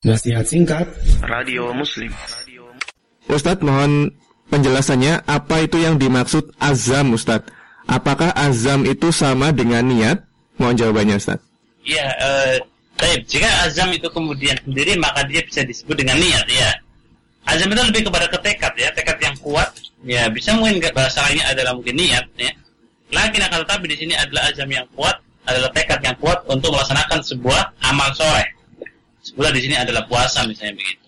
Nasihat singkat Radio Muslim Ustadz mohon penjelasannya apa itu yang dimaksud azam Ustadz Apakah azam itu sama dengan niat? Mohon jawabannya Ustadz Ya, eh, baik. Jika azam itu kemudian sendiri, maka dia bisa disebut dengan niat, ya. Azam itu lebih kepada ketekad, ya. Tekad yang kuat, ya. Bisa mungkin bahasa lainnya adalah mungkin niat, ya. Lagi akan tetapi di sini adalah azam yang kuat, adalah tekad yang kuat untuk melaksanakan sebuah amal soleh. Sebuah di sini adalah puasa, misalnya begitu.